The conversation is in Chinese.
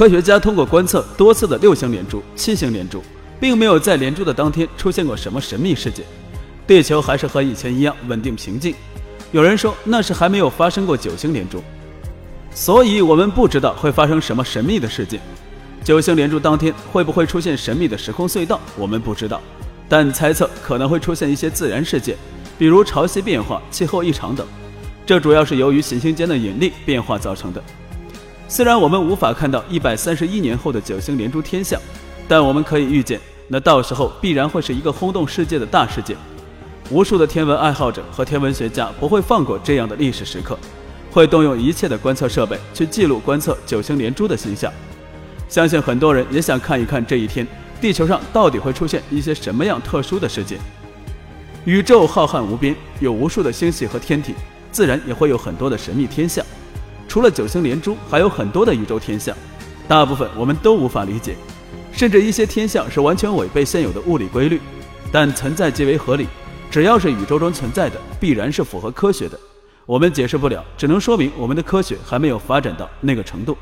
科学家通过观测多次的六星连珠、七星连珠，并没有在连珠的当天出现过什么神秘事件，地球还是和以前一样稳定平静。有人说那是还没有发生过九星连珠，所以我们不知道会发生什么神秘的事件。九星连珠当天会不会出现神秘的时空隧道，我们不知道，但猜测可能会出现一些自然事件，比如潮汐变化、气候异常等。这主要是由于行星间的引力变化造成的。虽然我们无法看到一百三十一年后的九星连珠天象，但我们可以预见，那到时候必然会是一个轰动世界的大事件。无数的天文爱好者和天文学家不会放过这样的历史时刻，会动用一切的观测设备去记录观测九星连珠的星象。相信很多人也想看一看这一天，地球上到底会出现一些什么样特殊的事件。宇宙浩瀚无边，有无数的星系和天体，自然也会有很多的神秘天象。除了九星连珠，还有很多的宇宙天象，大部分我们都无法理解，甚至一些天象是完全违背现有的物理规律。但存在即为合理，只要是宇宙中存在的，必然是符合科学的。我们解释不了，只能说明我们的科学还没有发展到那个程度。